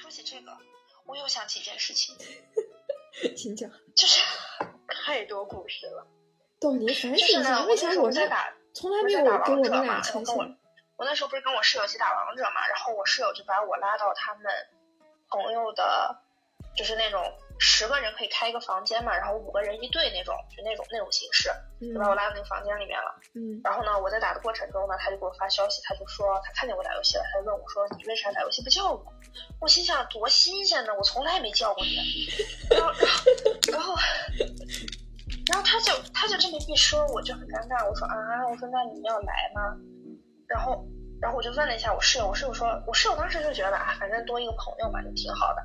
说起这个，我又想起一件事情，请讲。就是 太多故事了。到你烦死就是呢，为啥我那时候在打，从来没有打给我们王者嘛，然后俩呈跟我现？我那时候不是跟我室友一起打王者嘛，然后我室友就把我拉到他们朋友的，就是那种十个人可以开一个房间嘛，然后五个人一队那种，就那种那种形式，嗯就把我拉到那个房间里面了。嗯然后呢，我在打的过程中呢，他就给我发消息，他就说他看见我打游戏了，他就问我说你为啥打游戏不叫我？我心想多新鲜呢，我从来没叫过你。然后然后然后然后他就他就这么一说，我就很尴尬，我说啊，我说那你要来吗？然后然后我就问了一下我室友，我室友说，我室友当时就觉得啊，反正多一个朋友嘛，就挺好的，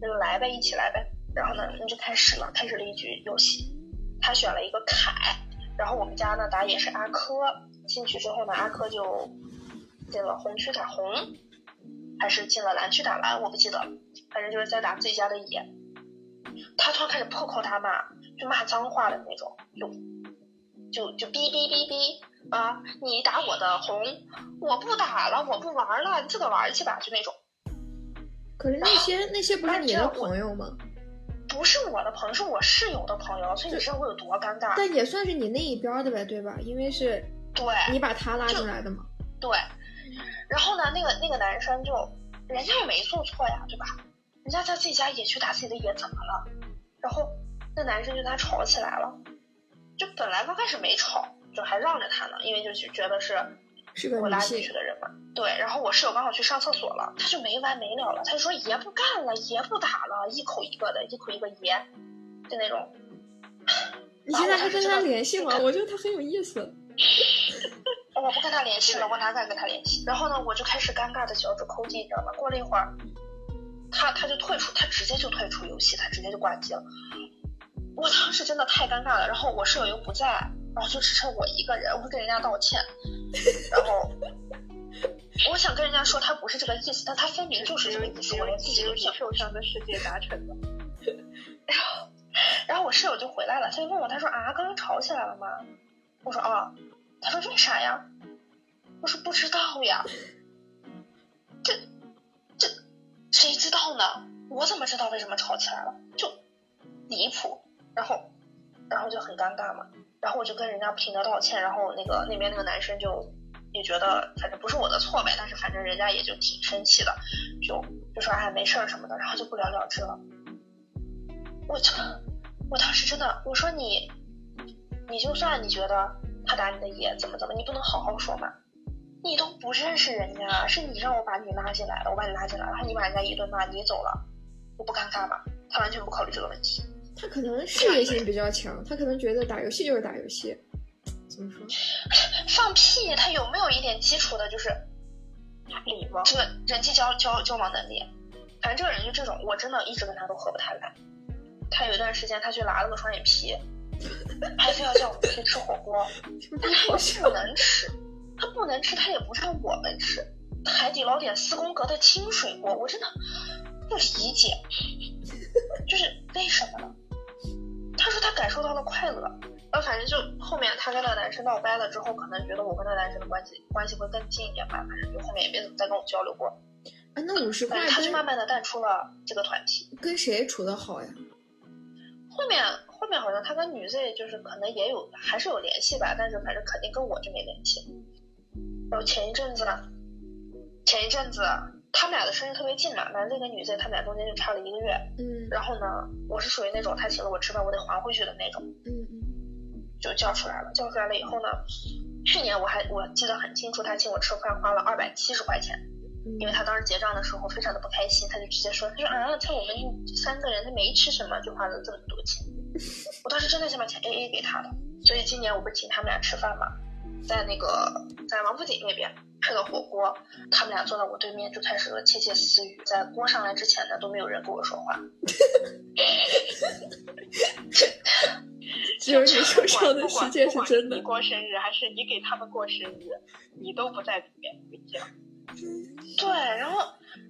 那就来呗，一起来呗。然后呢，那就开始了，开始了一局游戏。他选了一个凯，然后我们家呢打野是阿珂，进去之后呢，阿珂就进了红区打红，还是进了蓝区打蓝，我不记得了，反正就是在打自己家的野。他突然开始破口大骂，就骂脏话的那种，就就就哔哔哔哔啊！你打我的红，我不打了，我不玩了，你自个玩去吧，就那种。可是那些那些不是你的朋友吗？不是我的朋友，是我室友的朋友，所以你知道我有多尴尬。但也算是你那一边的呗，对吧？因为是对，你把他拉进来的嘛。对，然后呢，那个那个男生就，人家也没做错呀，对吧？人家在自己家野区打自己的野，怎么了？然后那男生就跟他吵起来了，就本来刚开始没吵，就还让着他呢，因为就是觉得是是个女我拉进去性，的人嘛。对，然后我室友刚好去上厕所了，他就没完没了了，他就说爷不干了，爷不打了，一口一个的，一口一个爷，就那种。你现在还跟他联系吗？我觉得他很有意思。我不跟他联系了，我哪敢跟他联系？然后呢，我就开始尴尬的脚趾抠地，你知道吗？过了一会儿，他他就退出，他直接就退出游戏，他直接就挂机了。我当时真的太尴尬了，然后我室友又不在，然后就只剩我一个人，我会跟人家道歉，然后我想跟人家说他不是这个意思，但他分明就是这个意思，我连自己都想受伤的世界达成了。然后然后我室友就回来了，他就问我，他说啊，刚刚吵起来了吗？我说啊，他说为啥呀？我说不知道呀。这这谁知道呢？我怎么知道为什么吵起来了？就离谱。然后然后就很尴尬嘛。然后我就跟人家不停的道歉，然后那个那边那个男生就也觉得反正不是我的错呗，但是反正人家也就挺生气的，就就说哎没事儿什么的，然后就不了了之了。我操！我当时真的，我说你，你就算你觉得他打你的野怎么怎么，你不能好好说吗？你都不认识人家，是你让我把你拉进来的，我把你拉进来，然后你把人家一顿骂，你走了，我不尴尬吗？他完全不考虑这个问题。他可能事业心比较强，他可能觉得打游戏就是打游戏。怎么说？放屁！他有没有一点基础的，就是礼貌，这个人际交交交往能力？反正这个人就这种，我真的一直跟他都合不太来。他有一段时间他去拉了个双眼皮，还非要叫我们去吃火锅，但他又不能吃，他不能吃，他也不让我们吃。海底捞点四宫格的清水锅，我真的不理解，就是为什么呢？他说他感受到了快乐，呃，反正就后面他跟那个男生闹掰了之后，可能觉得我跟那男生的关系关系会更近一点吧，反正就后面也没怎么再跟我交流过。啊，那五十块反正他就慢慢的淡出了这个团体。跟谁处的好呀？后面后面好像他跟女 Z 就是可能也有还是有联系吧，但是反正肯定跟我就没联系。然后前一阵子，前一阵子他们俩的生日特别近嘛，男 Z 跟女 Z 他们俩中间就差了一个月。嗯然后呢，我是属于那种他请了我吃饭，我得还回去的那种，嗯嗯就叫出来了。叫出来了以后呢，去年我还我记得很清楚，他请我吃饭花了二百七十块钱。嗯，因为他当时结账的时候非常的不开心，他就直接说，他说啊，才我们三个人，他没吃什么就花了这么多钱。我当时真的想把钱 A A 给他的，所以今年我不是请他们俩吃饭嘛，在那个在王府井那边吃的火锅，他们俩坐在我对面就开始了窃窃私语，在锅上来之前呢都没有人跟我说话。只有你受伤的世界是真的你。过生日还是你给他们过生日，你都不在里面。我跟你讲，对，然后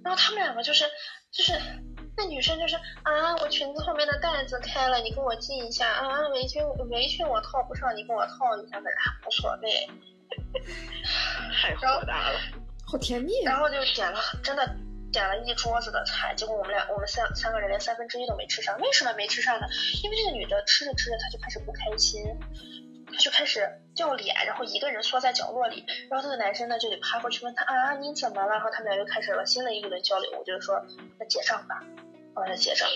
然后他们两个就是就是那女生就是啊，我裙子后面的带子开了，你给我系一下啊，围裙围裙我套不上，你给我套一下，反正还无所谓。太火大了。好甜蜜啊！然后就点了，真的点了一桌子的菜，结果我们俩我们三三个人连三分之一都没吃上。为什么没吃上呢？因为这个女的吃着吃着，她就开始不开心，她就开始掉脸，然后一个人缩在角落里。然后这个男生呢就得趴过去问她啊你怎么了？然后他们俩又开始了新的一轮交流。我就说那结账吧，我说结账。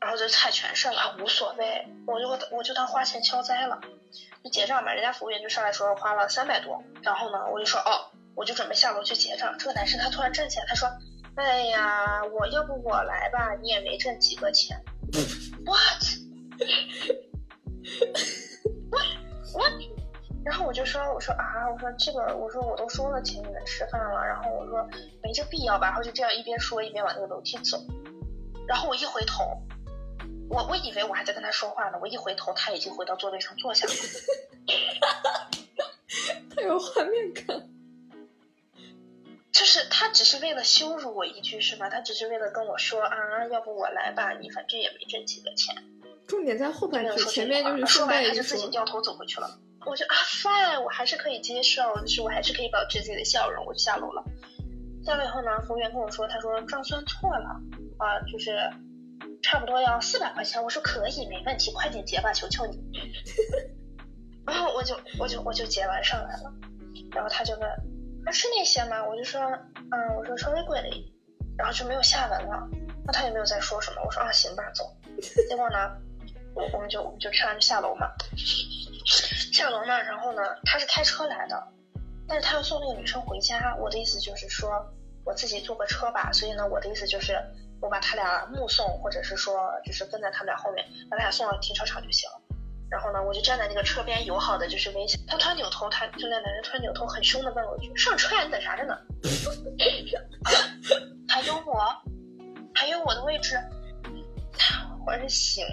然后这菜全剩了，无所谓，我就我就当花钱消灾了，就结账嘛。人家服务员就上来说花了三百多，然后呢我就说哦。我就准备下楼去结账，这个男生他突然站起来，他说：“哎呀，我要不我来吧，你也没挣几个钱。”What？我我，然后我就说：“我说啊，我说这个，我说我都说了请你们吃饭了，然后我说没这必要吧。”然后就这样一边说一边往那个楼梯走，然后我一回头，我我以为我还在跟他说话呢，我一回头他已经回到座位上坐下了，太有画面感。就是他只是为了羞辱我一句是吗？他只是为了跟我说啊，要不我来吧，你反正也没挣几个钱。重点在后半句，前面就是说完他就自己掉头走回去了。我就啊，fine，我还是可以接受，就是我还是可以保持自己的笑容。我就下楼了。下楼以后呢，服务员跟我说，他说账算错了啊，就是差不多要四百块钱。我说可以，没问题，快点结吧，求求你。然后我就我就我就结完上来了，然后他就问。啊是那些吗？我就说，嗯，我说稍微贵了一点，然后就没有下文了。那他也没有再说什么。我说啊，行吧，走。结果呢，我我们就我们就吃完就下楼嘛。下楼呢，然后呢，他是开车来的，但是他要送那个女生回家。我的意思就是说，我自己坐个车吧。所以呢，我的意思就是我把他俩目送，或者是说就是跟在他们俩后面，把他俩送到停车场就行了。然后呢，我就站在那个车边，友好的就是微笑。他突然扭头，他就那男人突然扭头，很凶的问我一句：“上车呀，你等啥着呢？”还有我，还有我的位置。我说行，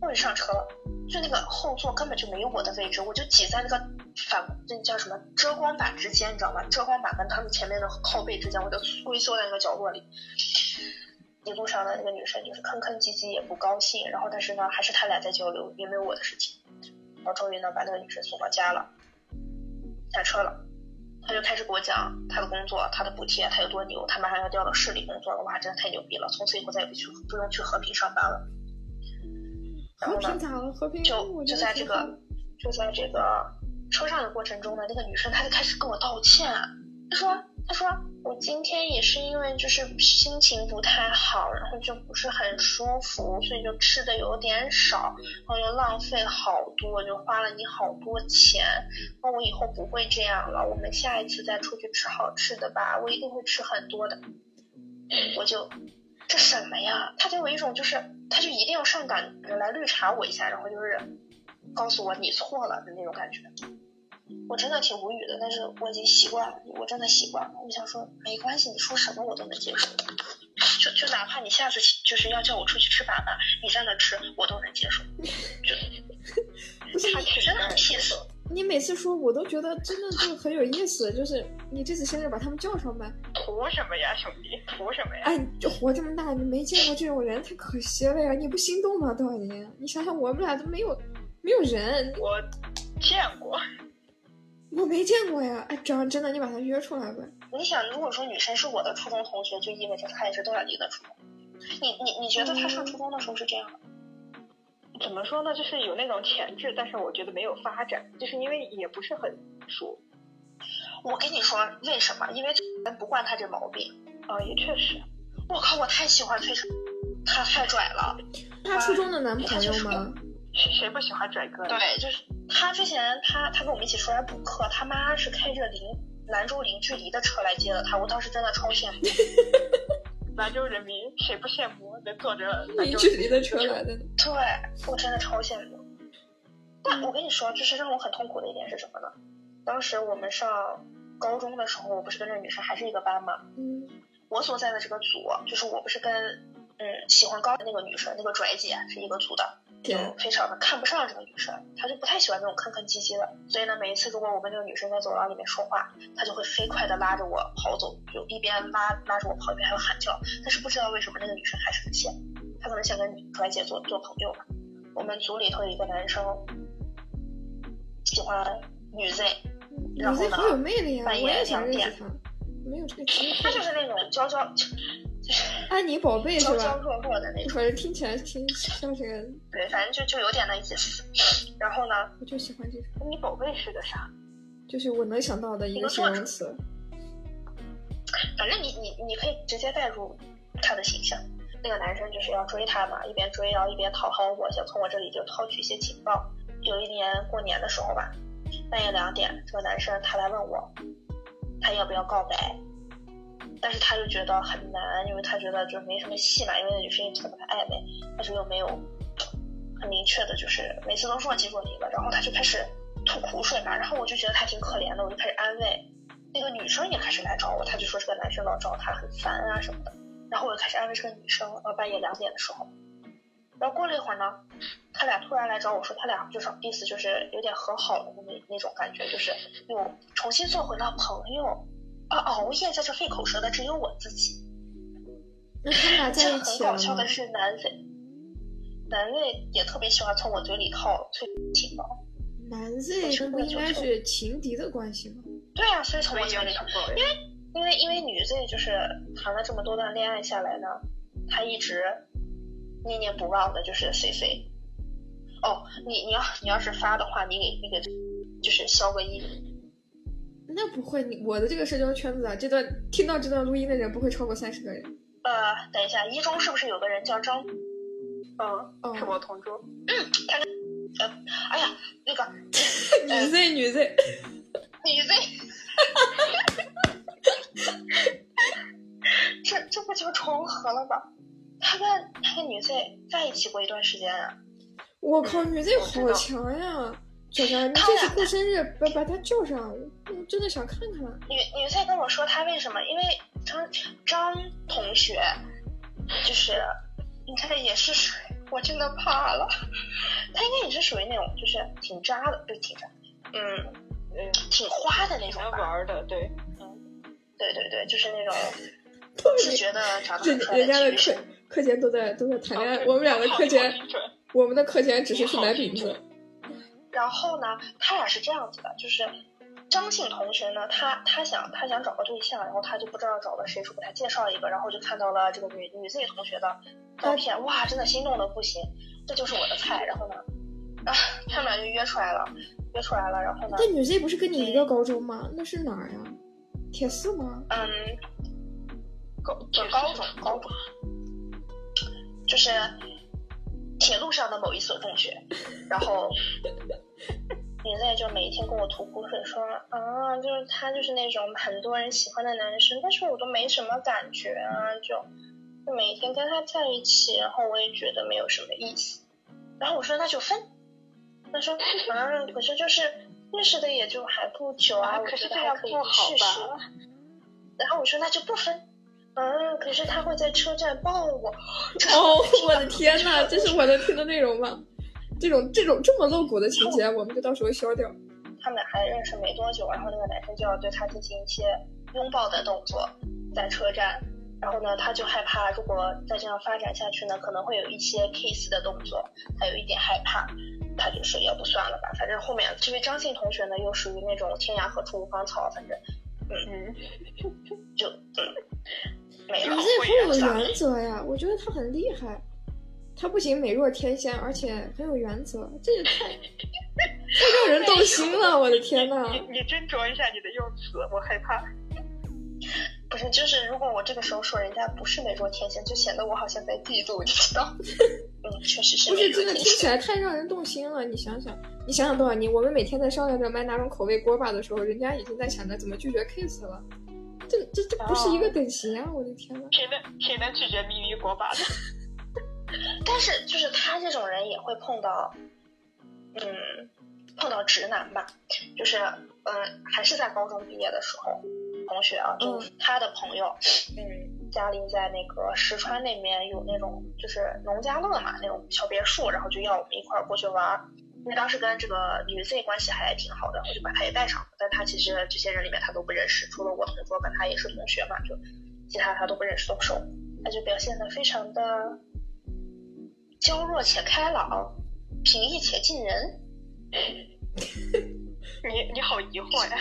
我就上车了。就那个后座根本就没有我的位置，我就挤在那个反那叫什么遮光板之间，你知道吗？遮光板跟他们前面的靠背之间，我就龟缩在那个角落里。一路上的那个女生就是吭吭唧唧，也不高兴。然后，但是呢，还是他俩在交流，也没有我的事情。然后，终于呢，把那个女生送到家了，下车了。他就开始给我讲他的工作，他的补贴，他有多牛，他马上要调到市里工作了。哇，真的太牛逼了！从此以后再也不去，不用去和平上班了。和平咋了？和平就就在这个就在这个车上的过程中呢，那个女生她就开始跟我道歉，她说。他说我今天也是因为就是心情不太好，然后就不是很舒服，所以就吃的有点少，然后又浪费好多，就花了你好多钱。那我以后不会这样了，我们下一次再出去吃好吃的吧，我一定会吃很多的。我就这什么呀？他给我一种就是他就一定要上赶着来绿茶我一下，然后就是告诉我你错了的那种感觉。我真的挺无语的，但是我已经习惯了，我真的习惯了。我想说，没关系，你说什么我都能接受，就就哪怕你下次就是要叫我出去吃粑粑，你在那吃，我都能接受。就是，他真的气死了。你每次说，我都觉得真的就很有意思。就是你这次生日把他们叫上呗。图什么呀，兄弟？图什么呀？哎，就活这么大，你没见过这种人，太可惜了呀！你不心动吗？都已经？你想想，我们俩都没有，没有人。我见过。我没见过呀，哎，这样真的，你把他约出来呗。你想，如果说女生是我的初中同学，就意味着她也是多少年的初中。你你你觉得她上初中的时候是这样的？怎么说呢？就是有那种潜质，但是我觉得没有发展，就是因为也不是很熟。我跟你说为什么？因为不惯他这毛病。啊，也确实。我靠，我太喜欢崔成，他太拽了。他初中的男朋友吗？谁谁不喜欢拽哥？对，就是。他之前他他跟我们一起出来补课，他妈是开着零兰州零距离的车来接的他，我当时真的超羡慕。兰州人民谁不羡慕能坐着零距离的车来的？对，我真的超羡慕。但我跟你说，就是让我很痛苦的一点是什么呢？当时我们上高中的时候，我不是跟那女生还是一个班吗？嗯。我所在的这个组，就是我不是跟嗯喜欢高的那个女生，那个拽姐是一个组的。就非常的看不上这个女生，她就不太喜欢那种吭吭唧唧的，所以呢，每一次如果我跟这个女生在走廊里面说话，她就会飞快的拉着我跑走，就一边拉拉着我跑，一边还要喊叫。但是不知道为什么那个女生还是很羡慕，她可能想跟拽姐做做朋友吧。我们组里头有一个男生喜欢女 Z，然后呢，扮演两点，没有这个机会。他就是那种娇娇，就是 安妮宝贝是娇娇吧？弱弱的那种。反正听起来挺像这个，对，反正就就有点那意思。然后呢，我就喜欢这种，你宝贝是个啥？就是我能想到的一个形容词。反正你你你可以直接带入他的形象。那个男生就是要追她嘛，一边追然后一边讨好我，想从我这里就套取一些情报。有一年过年的时候吧，半夜两点，这个男生他来问我，他要不要告白，但是他又觉得很难，因为他觉得就没什么戏嘛，因为那女生一直在跟他暧昧，但是又没有很明确的，就是每次都若即若离了，然后他就开始吐苦水嘛，然后我就觉得他挺可怜的，我就开始安慰。那个女生也开始来找我，他就说这个男生老找她很烦啊什么的，然后我就开始安慰这个女生，到半夜两点的时候，然后过了一会儿呢，他俩突然来找我说，他俩就是意思就是有点和好的那那种感觉，就是又重新做回了朋友。啊，熬夜在这费口舌的只有我自己。那他们俩在这一起很搞笑的？是，男 Z，男 Z 也特别喜欢从我嘴里套催情报。男 Z 应该是情敌的关系吗？对啊，所以从我嘴里套。因为。因为因为女 Z 就是谈了这么多段恋爱下来呢，她一直念念不忘的就是 CC。哦，你你要你要是发的话，你给你给就是消个音。那不会，你我的这个社交圈子啊，这段听到这段录音的人不会超过三十个人。呃，等一下，一中是不是有个人叫张？嗯，哦是我同桌。嗯他跟呃，哎呀，那个 女 Z 女 Z，女 Z，这这不就重合了吗？他跟他跟女 Z 在一起过一段时间啊。我靠，女 Z 好强呀！小张，你这次过生日把把他叫上，我真的想看看。女女 Z 跟我说，他为什么？因为张张同学就是应该也是属于，我真的怕了。他应该也是属于那种就是挺渣的，不是挺渣，嗯，嗯，挺花的那种吧。玩的，对。嗯对对对，就是那种自人觉的长得人很帅人家的课间都在都在谈恋爱，哦我们两个课间，我们的课间只是去买饼子。然后呢，他俩是这样子的，就是张姓同学呢，他他想他想找个对象，然后他就不知道找了谁，说给他介绍一个，然后就看到了这个女女 Z 同学的照片，哇，真的心动的不行，这就是我的菜。然后呢，啊，他们俩就约出来了，约出来了，然后呢，但女 Z 不是跟你一个高中吗？那是哪儿呀？铁四吗？嗯，高就高中高中，就是铁路上的某一所中学，然后 你在就每一天跟我吐苦水说啊，就是他就是那种很多人喜欢的男生，但是我都没什么感觉啊，就就每天跟他在一起，然后我也觉得没有什么意思，然后我说那就分，他说啊，可是就是认识的也就还不久啊，啊，我可是觉得还可以这样不好试试。吧？然后我说那就不分，啊，可是他会在车站抱我。哦，我的天呐，这是我能听的内容吗？这种这种这么露骨的情节，我们就到时候消掉。他们俩还认识没多久，然后那个男生就要对他进行一些拥抱的动作，在车站。然后呢，他就害怕，如果再这样发展下去呢，可能会有一些 kiss 的动作，他有一点害怕。他就说要不算了吧，反正后面这位张信同学呢，又属于那种天涯何处无芳草，反正嗯，就嗯没女了。Z 很有原则呀，我觉得他很厉害。他不仅美若天仙，而且很有原则，这也太 太让人动心了！我的天呐！你你斟酌一下你的用词，我害怕。不是，就是如果我这个时候说人家不是美若天仙，就显得我好像在嫉妒，你知道？嗯，确实是不是，真的听起。来太让人动心了。你想想，你想想多少年，我们每天在商量着买哪种口味锅巴的时候，人家已经在想着怎么拒绝 kiss 了。这这这不是一个等级啊！我的天呐！谁能谁能拒绝咪咪锅巴的？但是就是他这种人也会碰到，嗯，碰到直男吧，就是嗯，还是在高中毕业的时候，同学啊，就嗯他的朋友，嗯，家里在那个石川那边有那种就是农家乐嘛，那种小别墅，然后就要我们一块儿过去玩儿。因为当时跟这个女 Z 关系还挺好的，我就把她也带上了。但她其实这些人里面她都不认识，除了我同桌跟她也是同学嘛，就其他她都不认识都不熟。她就表现得非常的娇弱且开朗，平易且近人。你你好疑惑呀？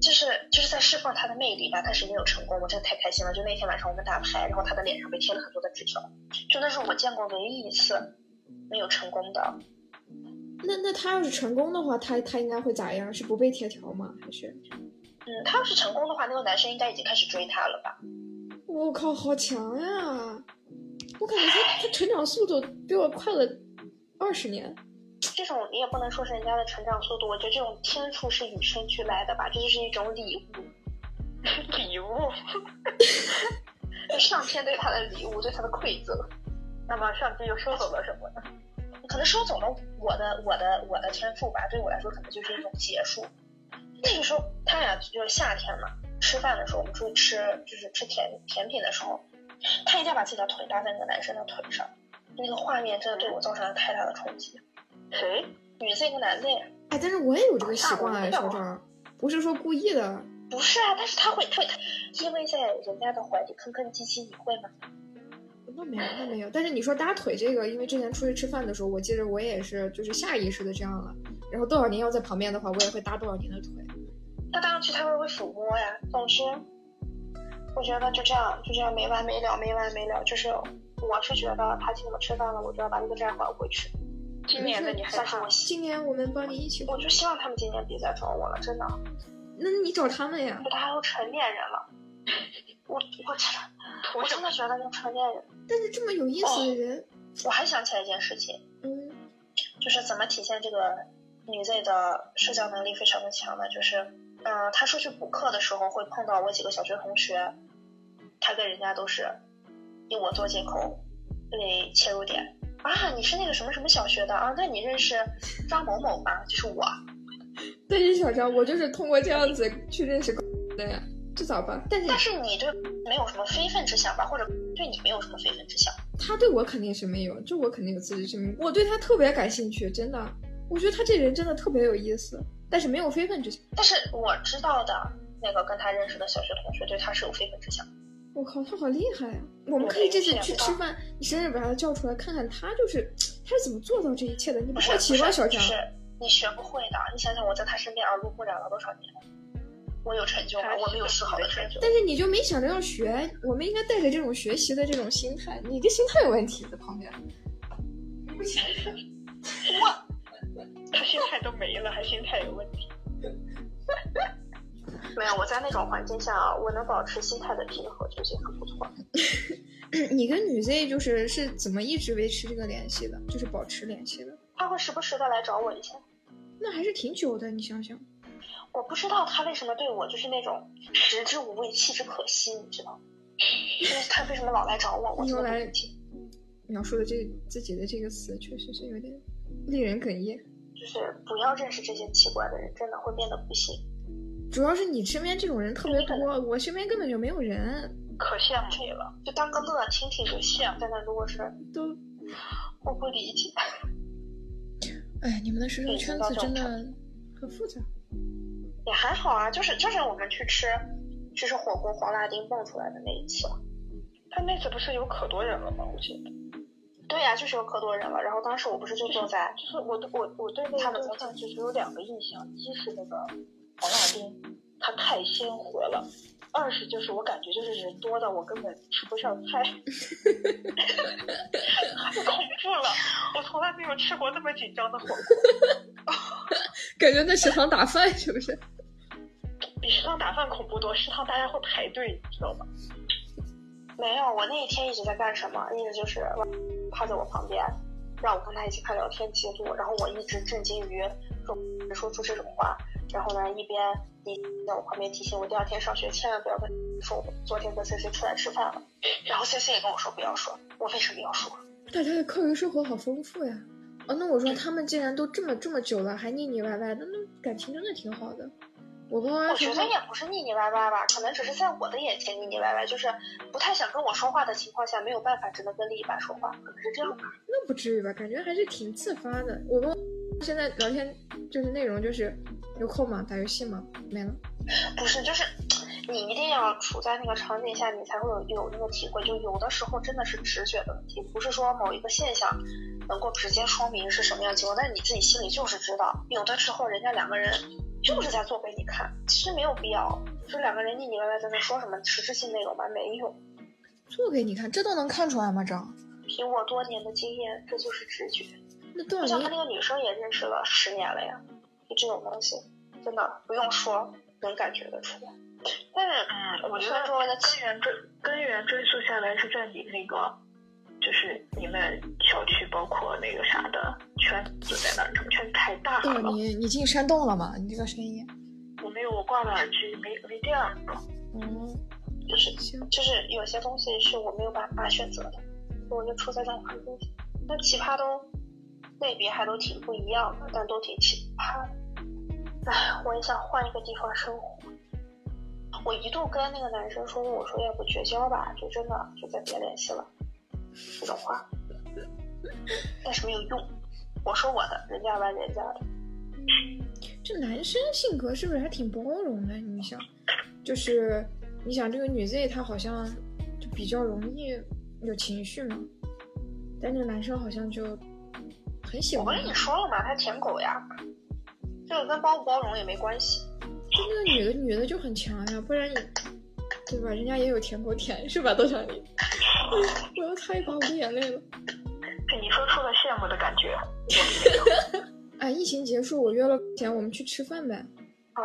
就是就是在释放她的魅力吧，但是没有成功，我真的太开心了。就那天晚上我们打牌，然后她的脸上被贴了很多的纸条，就那是我见过唯一一次没有成功的。那那他要是成功的话，他他应该会咋样？是不被贴条吗？还是？嗯，他要是成功的话，那个男生应该已经开始追她了吧？我靠，好强呀！我感觉他他成长速度比我快了二十年。这种你也不能说是人家的成长速度，我觉得这种天赋是与生俱来的吧，这就是一种礼物。礼物，上天对他的礼物，对他的馈赠。那么上帝又收走了什么呢？可能收走了我的我的我的天赋吧，对我来说可能就是一种结束。那个时候他俩就是夏天嘛，吃饭的时候我们出去吃就是吃甜甜品的时候，他一定要把自己的腿搭在那个男生的腿上，那个画面真的对我造成了太大的冲击。谁？女的一个男的呀。哎，但是我也有这个习惯啊，小张，不是说故意的。不是啊，但是他会，他会依偎在人家的怀里吭吭唧唧，你会吗？那没有，那没有。但是你说搭腿这个，因为之前出去吃饭的时候，我记得我也是，就是下意识的这样了。然后多少年要在旁边的话，我也会搭多少年的腿。那搭上去他会不会抚摸呀？总之，我觉得就这样，就这样没完没了，没完没了。就是我是觉得他请我们吃饭了，我就要把那个债还回去。今年的你还是我今年我们帮你一起。我就希望他们今年别再找我了，真的。那你找他们呀？大家都成年人了，我我真的，我真的觉得那成年人。但是这么有意思的人，我还想起来一件事情，嗯，就是怎么体现这个女 Z 的社交能力非常的强呢？就是，嗯，她出去补课的时候会碰到我几个小学同学，她跟人家都是以我做借口为切入点啊，你是那个什么什么小学的啊？那你认识张某某吗？就是我。对于小张，我就是通过这样子去认识的呀，这咋办？但是但是你对没有什么非分之想吧，或者对你没有什么非分之想？他对我肯定是没有，就我肯定有自知之明。我对他特别感兴趣，真的，我觉得他这人真的特别有意思，但是没有非分之想。但是我知道的那个跟他认识的小学同学对他是有非分之想。我靠，他好厉害呀！我们可以这次去吃饭，你生日把他叫出来，看看他就是 他是怎么做到这一切的？你不好奇吗，小强？是？你学不会的，你想想我在他身边耳濡目染了多少年，我有成就吗？我没有丝毫的成就。但是你就没想着要学？我们应该带着这种学习的这种心态。你这心态有问题，在旁边。不行，我 他心态都没了，还心态有问题？没有，我在那种环境下，我能保持心态的平和就已经很不错。你跟女 Z 就是是怎么一直维持这个联系的？就是保持联系的？他会时不时的来找我一下，那还是挺久的。你想想，我不知道他为什么对我就是那种食之无味，弃之可惜，你知道？就是他为什么老来找我？我用来描述的这自己的这个词，确实是有点令人哽咽。就是不要认识这些奇怪的人，真的会变得不幸。主要是你身边这种人特别多，我身边根本就没有人。可羡慕你了，就当个乐听听就羡慕。但是如果是都，我不理解。哎，你们的社交圈子真的很复杂。也还好啊，就是就是我们去吃，去吃火锅，黄辣丁蹦出来的那一次。他那次不是有可多人了吗？我记得。对呀，就是有可多人了。然后当时我不是就坐在，就是我我我对那个印象就是有两个印象，一是那个黄辣丁，它太鲜活了。二是就是我感觉就是人多的我根本吃不上菜，太恐怖了！我从来没有吃过那么紧张的火锅，感觉在食堂打饭是不是？比食堂打饭恐怖多，食堂大家会排队，你知道吗？没有，我那一天一直在干什么？一直就是趴在我旁边，让我跟他一起看聊天记录，然后我一直震惊于说说出这种话。然后呢，一边你在我旁边提醒我，第二天上学千万不要跟说我昨天跟 C C 出来吃饭了。然后 C C 也跟我说不要说，我为什么要说？大家的课余生活好丰富呀！哦，那我说他们既然都这么这么久了，还腻腻歪歪的，那感情真的挺好的。我觉得也不是腻腻歪歪吧，可能只是在我的眼前腻腻歪歪，就是不太想跟我说话的情况下，没有办法只能跟另一半说话，可能是这样吧。那不至于吧？感觉还是挺自发的。我跟现在聊天就是内容就是。有空吗？打游戏吗？没了。不是，就是 你一定要处在那个场景下，你才会有有那个体会。就有的时候真的是直觉的问题，不是说某一个现象能够直接说明是什么样情况，但是你自己心里就是知道。有的时候人家两个人就是在做给你看，其实没有必要，就两个人腻腻歪歪在那说什么实质性内容吧，没有。做给你看，这都能看出来吗？这？凭我多年的经验，这就是直觉。那段像他那个女生也认识了十年了呀，就这种东西，真的不用说，能感觉得出来。但是，嗯，我觉得根源追根源追溯下来是在你那个，就是你们小区包括那个啥的圈子在那儿，圈子太大了。你你进山洞了吗？你这个声音。我没有，我挂了耳机，没没电了。嗯，就是就是有些东西是我没有办法选择的，我就处在这种环境。那奇葩都类别还都挺不一样的，但都挺奇葩的。哎，我也想换一个地方生活。我一度跟那个男生说，我说要不绝交吧，就真的就再别联系了，这种话，但是没有用。我说我的，人家玩人家的。这男生性格是不是还挺包容的？你想，就是你想这个女 Z 她好像就比较容易有情绪嘛，但这个男生好像就很喜欢。我跟你说了嘛，他舔狗呀，这个跟包不包容也没关系。就那个女的，女的就很强呀，不然你对吧？人家也有舔狗舔是吧？豆小林，我要擦一把我的眼泪了。给你说出了羡慕的感觉。哎，疫情结束，我约了钱我们去吃饭呗。啊？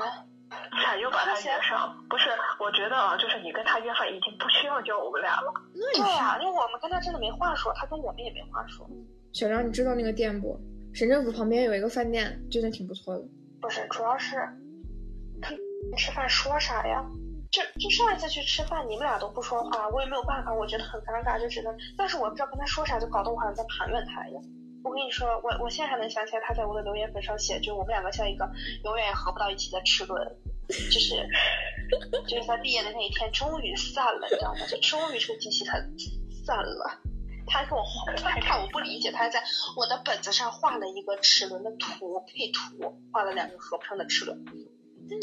咋又把他约上？不是，我觉得啊，就是你跟他约饭已经不需要叫我们俩了。对呀，因为我们跟他真的没话说，他跟我们也没话说。小张，你知道那个店不？省政府旁边有一个饭店，真的挺不错的。不是，主要是。他吃饭说啥呀？就就上一次去吃饭，你们俩都不说话，我也没有办法，我觉得很尴尬，就只能。但是我不知道跟他说啥，就搞得我好像在盘问他一样。我跟你说，我我现在还能想起来，他在我的留言本上写，就我们两个像一个永远也合不到一起的齿轮，就是就是在毕业的那一天终于散了，你知道吗？就终于这个机器它散了。他还给我画，他看我不理解，他还在我的本子上画了一个齿轮的图配图，画了两个合不上的齿轮。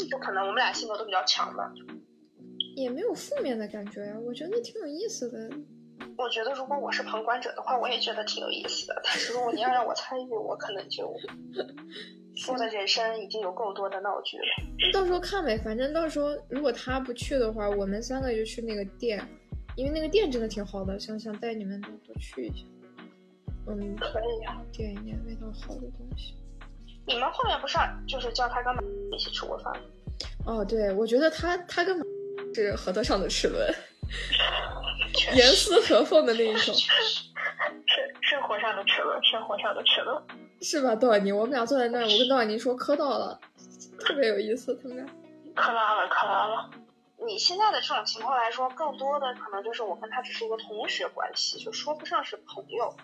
就可能我们俩性格都比较强吧，也没有负面的感觉呀，我觉得挺有意思的。我觉得如果我是旁观者的话，我也觉得挺有意思的。但是如果你要让我参与，我可能就 我的人生已经有够多的闹剧了。到时候看呗，反正到时候如果他不去的话，我们三个就去那个店，因为那个店真的挺好的，想想带你们多去一下。嗯，可以呀，点一点味道好的东西。你们后面不是就是叫他跟马一起吃过饭？哦，对，我觉得他他跟马是合得上的齿轮，严丝合缝的那一种，是生活上的齿轮，生活上的齿轮，是吧？窦婉妮，我们俩坐在那儿，我跟窦婉妮说磕到了，特别有意思，他们俩磕拉了，磕拉了。你现在的这种情况来说，更多的可能就是我跟他只是一个同学关系，就说不上是朋友。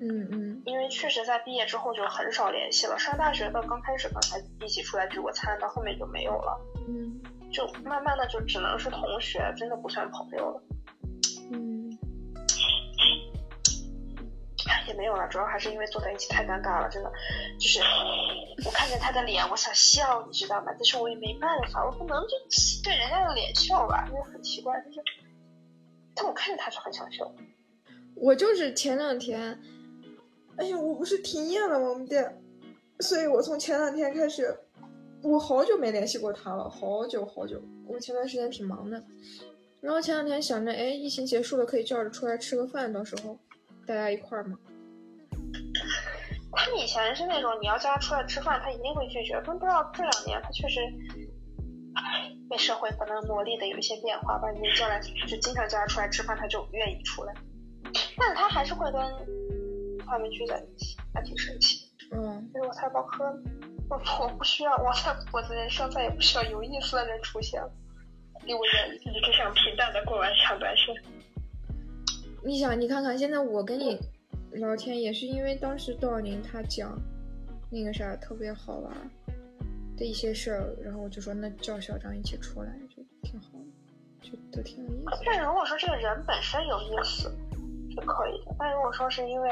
嗯嗯，因为确实在毕业之后就很少联系了。上大学的刚开始可能还一起出来聚过餐，到后面就没有了。嗯，就慢慢的就只能是同学，真的不算朋友了。嗯，也没有了，主要还是因为坐在一起太尴尬了，真的。就是我看见他的脸，我想笑，你知道吗？但是我也没办法，我不能就对人家的脸笑吧，因为很奇怪，就是，但我看着他就很想笑。我就是前两天。哎呀，我不是停业了吗我们店，所以我从前两天开始，我好久没联系过他了，好久好久。我前段时间挺忙的，然后前两天想着，哎，疫情结束了，可以叫着出来吃个饭，到时候大家一块儿嘛。他以前是那种你要叫他出来吃饭，他一定会拒绝。但不知道这两年他确实，唉，被社会可能磨砺的有一些变化吧。你叫来就经常叫他出来吃饭，他就愿意出来，但是他还是会跟。他们聚在一起，还挺神奇。嗯，因为我太饱和了，我我不需要，我在我的人生再也不需要有意思的人出现了，离我远一点，只想平淡的过完下半生。你想，你看看现在我跟你聊天，也是因为当时窦尔宁他讲那个啥特别好玩的一些事儿，然后我就说那叫小张一起出来就挺好的，就都挺有意思。但如果说这个人本身有意思。是可以的，但如果说是因为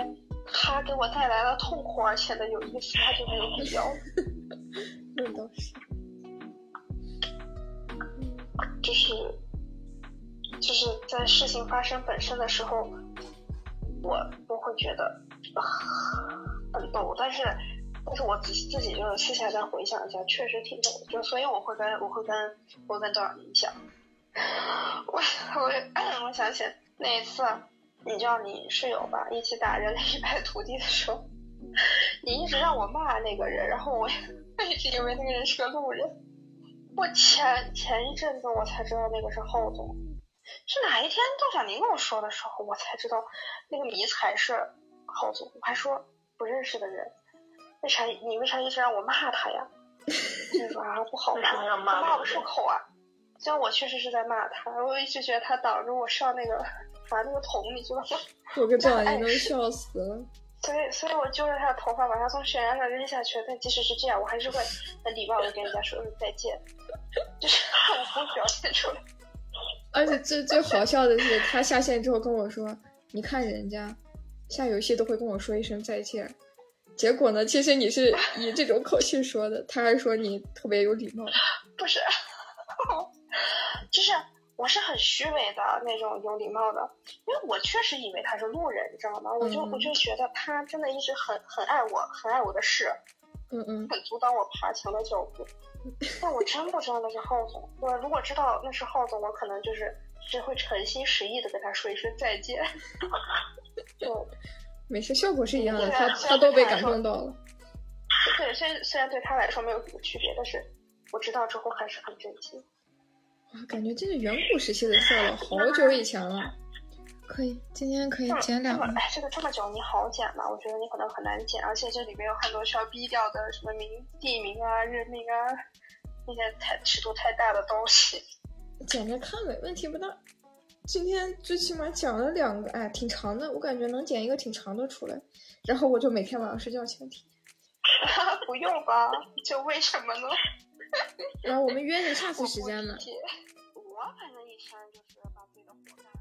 他给我带来了痛苦而且呢有意思，他就没有必要。那倒是。就是就是在事情发生本身的时候，我我会觉得啊很逗，但是但是我自自己就是私下再回想一下，确实挺逗的，就所以我会跟我会跟我会跟多少年讲，我我 我想起那一次，你叫你室友吧一起打人类一败涂地的时候，你一直让我骂那个人，然后我我一直以为那个人是个路人。我前前一阵子我才知道那个是浩总，是哪一天杜小宁跟我说的时候，我才知道那个迷彩是浩总。我还说不认识的人，为啥你为啥一直让我骂他呀？就说啊不好骂骂不出口啊。虽然我确实是在骂他，我一直觉得他挡着我上那个拿那个桶，你知道吗？我跟赵宁都笑死了。所以，所以我揪着他的头发把他从悬崖上扔下去。但即使是这样，我还是会很礼貌的跟人家说声再见，就是我不表现出来。而且最最好笑的是，他下线之后跟我说：“你看人家下游戏都会跟我说一声再见。”结果呢，其实你是以这种口气说的，他还说你特别有礼貌。不是，就是我是很虚伪的那种有礼貌的，因为我确实以为他是路人，你知道吗？我就我就觉得他真的一直很很爱我，很爱我的事，嗯嗯，很阻挡我爬墙的脚步。但我真不知道那是浩总。我如果知道那是浩总，我可能就是只会诚心实意的跟他说一声再见。就没事，效果是一样的，他他都被感动到了。对，虽然虽然对他来说没有什么区别，但是我知道之后还是很震惊。哇，感觉这是远古时期的事了，好久以前了。可以，今天可以剪两个。哎，这个这么久你好剪吗？我觉得你可能很难剪，而且这里面有很多需要逼掉的，什么名地名啊、人名啊，那些太尺度太大的东西。剪着看呗，问题不大。今天最起码讲了两个，哎，挺长的，我感觉能剪一个挺长的出来。然后我就每天晚上睡觉前听。不用吧？就为什么呢？然后我们约着下次时间呢？我反正一天就是把自己的活干。